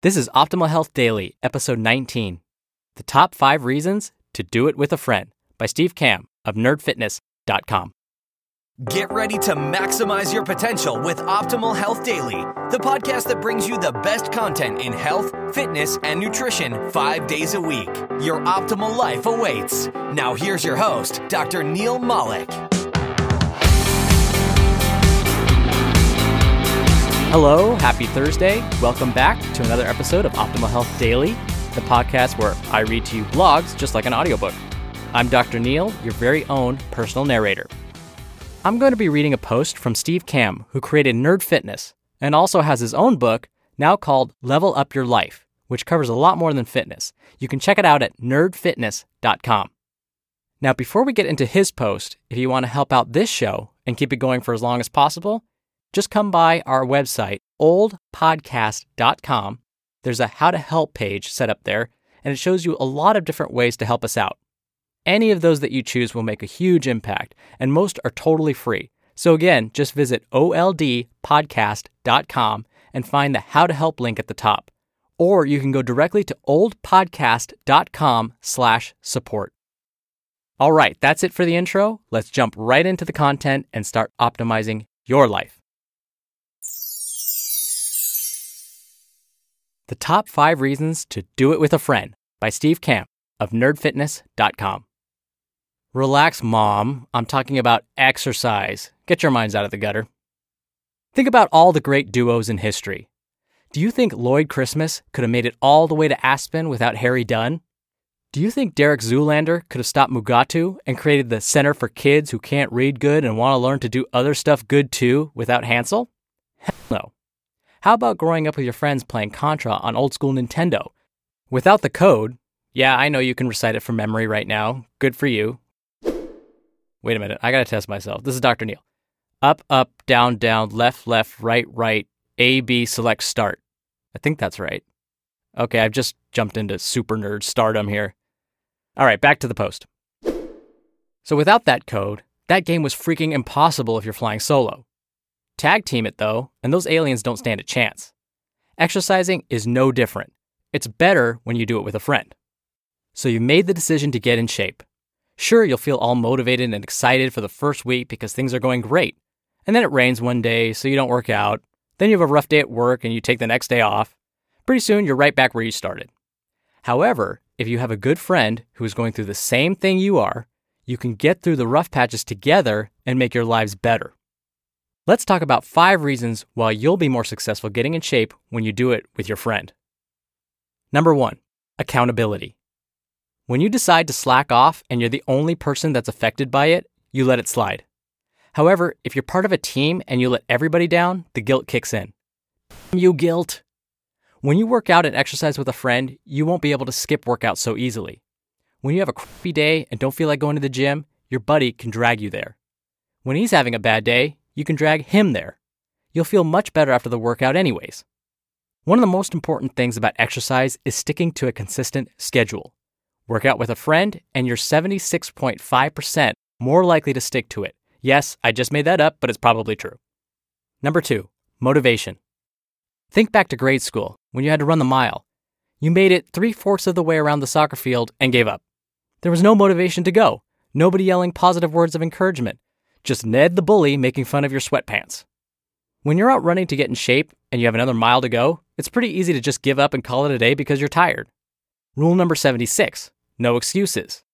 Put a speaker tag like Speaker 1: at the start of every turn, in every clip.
Speaker 1: This is Optimal Health Daily, episode 19 The Top 5 Reasons to Do It with a Friend by Steve Kamb of nerdfitness.com.
Speaker 2: Get ready to maximize your potential with Optimal Health Daily, the podcast that brings you the best content in health, fitness, and nutrition five days a week. Your optimal life awaits. Now, here's your host, Dr. Neil Malik.
Speaker 1: Hello, happy Thursday. Welcome back to another episode of Optimal Health Daily, the podcast where I read to you blogs just like an audiobook. I'm Dr. Neil, your very own personal narrator. I'm going to be reading a post from Steve Kamb, who created Nerd Fitness and also has his own book now called Level Up Your Life, which covers a lot more than fitness. You can check it out at nerdfitness.com. Now, before we get into his post, if you want to help out this show and keep it going for as long as possible, just come by our website, oldpodcast.com. There's a how to help page set up there, and it shows you a lot of different ways to help us out. Any of those that you choose will make a huge impact, and most are totally free. So again, just visit oldpodcast.com and find the how to help link at the top. Or you can go directly to oldpodcast.com slash support. All right, that's it for the intro. Let's jump right into the content and start optimizing your life. The Top 5 Reasons to Do It with a Friend by Steve Kamb of nerdfitness.com. Relax, mom. I'm talking about exercise. Get your minds out of the gutter. Think about all the great duos in history. Do you think Lloyd Christmas could have made it all the way to Aspen without Harry Dunn? Do you think Derek Zoolander could have stopped Mugatu and created the Center for Kids Who Can't Read Good and Want to Learn to Do Other Stuff Good Too without Hansel? Hell no. How about growing up with your friends playing Contra on old school Nintendo? Without the code, yeah, I know you can recite it from memory right now. Good for you. Wait a minute, I gotta test myself. This is Dr. Neil. Up, up, down, down, left, left, right, right, A, B, select, start. I think that's right. Okay, I've just jumped into super nerd stardom here. All right, back to the post. So without that code, that game was freaking impossible if you're flying solo. Tag team it though, and those aliens don't stand a chance. Exercising is no different. It's better when you do it with a friend. So you've made the decision to get in shape. Sure, you'll feel all motivated and excited for the first week because things are going great. And then it rains one day, so you don't work out. Then you have a rough day at work and you take the next day off. Pretty soon, you're right back where you started. However, if you have a good friend who is going through the same thing you are, you can get through the rough patches together and make your lives better. Let's talk about five reasons why you'll be more successful getting in shape when you do it with your friend. Number one, accountability. When you decide to slack off and you're the only person that's affected by it, you let it slide. However, if you're part of a team and you let everybody down, the guilt kicks in. You guilt. When you work out and exercise with a friend, you won't be able to skip workouts so easily. When you have a crappy day and don't feel like going to the gym, your buddy can drag you there. When he's having a bad day, you can drag him there. You'll feel much better after the workout, anyways. One of the most important things about exercise is sticking to a consistent schedule. Work out with a friend, and you're 76.5% more likely to stick to it. Yes, I just made that up, but it's probably true. Number two, motivation. Think back to grade school when you had to run the mile. You made it three fourths of the way around the soccer field and gave up. There was no motivation to go, nobody yelling positive words of encouragement, just Ned the bully making fun of your sweatpants. When you're out running to get in shape and you have another mile to go, it's pretty easy to just give up and call it a day because you're tired. Rule number 76 no excuses.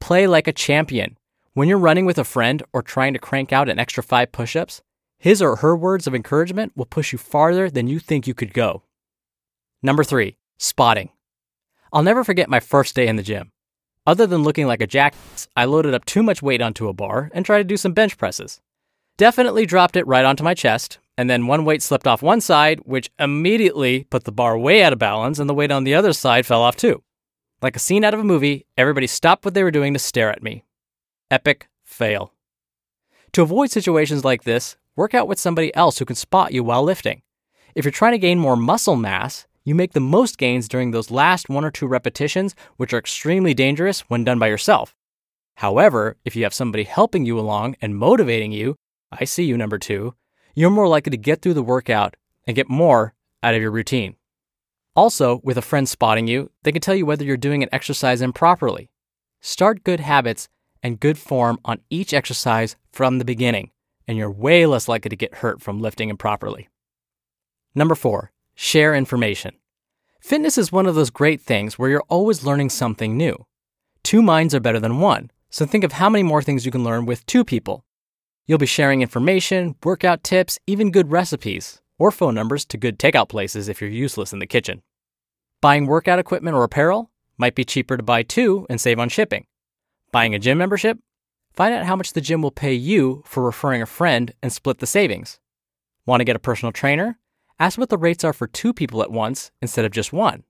Speaker 1: Play like a champion. When you're running with a friend or trying to crank out an extra five push ups, his or her words of encouragement will push you farther than you think you could go. Number three, spotting. I'll never forget my first day in the gym. Other than looking like a jackass, I loaded up too much weight onto a bar and tried to do some bench presses. Definitely dropped it right onto my chest, and then one weight slipped off one side, which immediately put the bar way out of balance, and the weight on the other side fell off too. Like a scene out of a movie, everybody stopped what they were doing to stare at me. Epic fail. To avoid situations like this, work out with somebody else who can spot you while lifting. If you're trying to gain more muscle mass, you make the most gains during those last one or two repetitions, which are extremely dangerous when done by yourself. However, if you have somebody helping you along and motivating you, I see you, number two, you're more likely to get through the workout and get more out of your routine. Also, with a friend spotting you, they can tell you whether you're doing an exercise improperly. Start good habits and good form on each exercise from the beginning, and you're way less likely to get hurt from lifting improperly. Number four, share information. Fitness is one of those great things where you're always learning something new. Two minds are better than one, so think of how many more things you can learn with two people. You'll be sharing information, workout tips, even good recipes, or phone numbers to good takeout places if you're useless in the kitchen. Buying workout equipment or apparel might be cheaper to buy two and save on shipping. Buying a gym membership? Find out how much the gym will pay you for referring a friend and split the savings. Want to get a personal trainer? Ask what the rates are for two people at once instead of just one.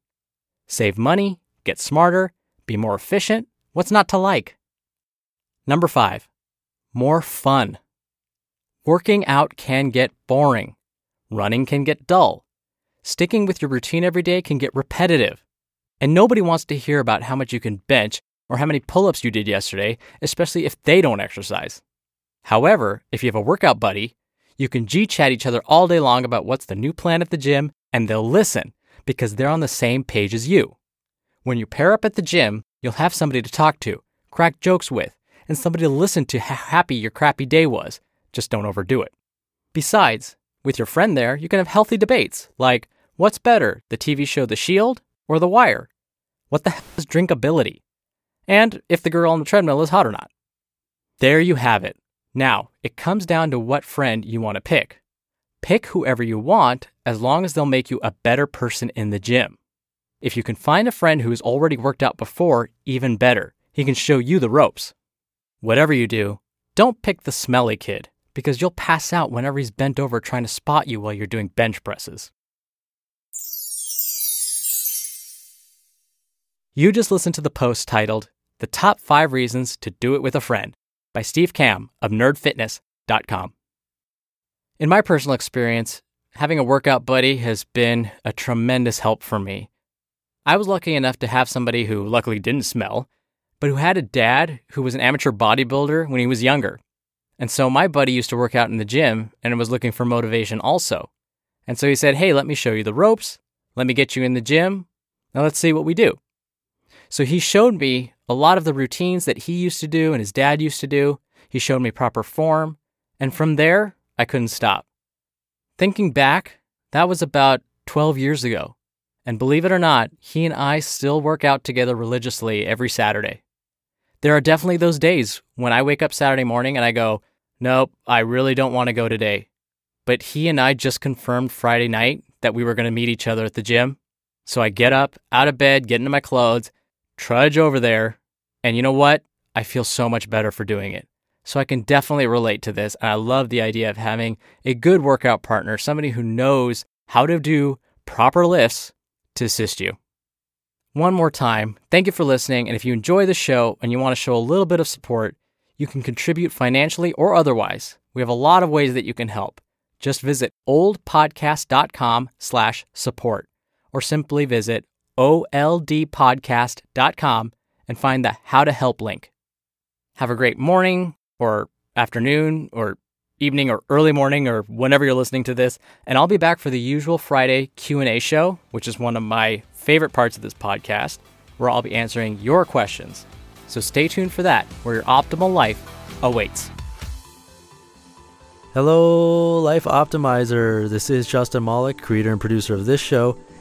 Speaker 1: Save money, get smarter, be more efficient. What's not to like? Number five, more fun. Working out can get boring. Running can get dull. Sticking with your routine every day can get repetitive. And nobody wants to hear about how much you can bench or how many pull ups you did yesterday, especially if they don't exercise. However, if you have a workout buddy, you can G chat each other all day long about what's the new plan at the gym, and they'll listen because they're on the same page as you. When you pair up at the gym, you'll have somebody to talk to, crack jokes with, and somebody to listen to how happy your crappy day was. Just don't overdo it. Besides, with your friend there, you can have healthy debates like what's better, the TV show The Shield or The Wire? What the hell is drinkability? And if the girl on the treadmill is hot or not. There you have it. Now, it comes down to what friend you want to pick. Pick whoever you want as long as they'll make you a better person in the gym. If you can find a friend who's already worked out before, even better. He can show you the ropes. Whatever you do, don't pick the smelly kid because you'll pass out whenever he's bent over trying to spot you while you're doing bench presses. You just listened to the post titled The Top 5 Reasons to Do It with a Friend by Steve Kamb of nerdfitness.com. In my personal experience, having a workout buddy has been a tremendous help for me. I was lucky enough to have somebody who luckily didn't smell, but who had a dad who was an amateur bodybuilder when he was younger and so my buddy used to work out in the gym and was looking for motivation also. And so he said, Hey, let me show you the ropes. Let me get you in the gym. Now let's see what we do. So he showed me a lot of the routines that he used to do and his dad used to do. He showed me proper form. And from there, I couldn't stop. Thinking back, that was about 12 years ago. And believe it or not, he and I still work out together religiously every Saturday. There are definitely those days when I wake up Saturday morning and I go, Nope, I really don't want to go today. But he and I just confirmed Friday night that we were going to meet each other at the gym. So I get up, out of bed, get into my clothes, trudge over there, and you know what? I feel so much better for doing it. So I can definitely relate to this. And I love the idea of having a good workout partner, somebody who knows how to do proper lifts to assist you. One more time, thank you for listening. And if you enjoy the show and you want to show a little bit of support, you can contribute financially or otherwise. We have a lot of ways that you can help. Just visit oldpodcast.com slash support or simply visit oldpodcast.com and find the how to help link. Have a great morning or afternoon or evening or early morning or whenever you're listening to this and I'll be back for the usual Friday Q&A show, which is one of my favorite parts of this podcast, where I'll be answering your questions. So stay tuned for that, where your optimal life awaits.
Speaker 3: Hello, Life Optimizer. This is Justin Malik, creator and producer of this show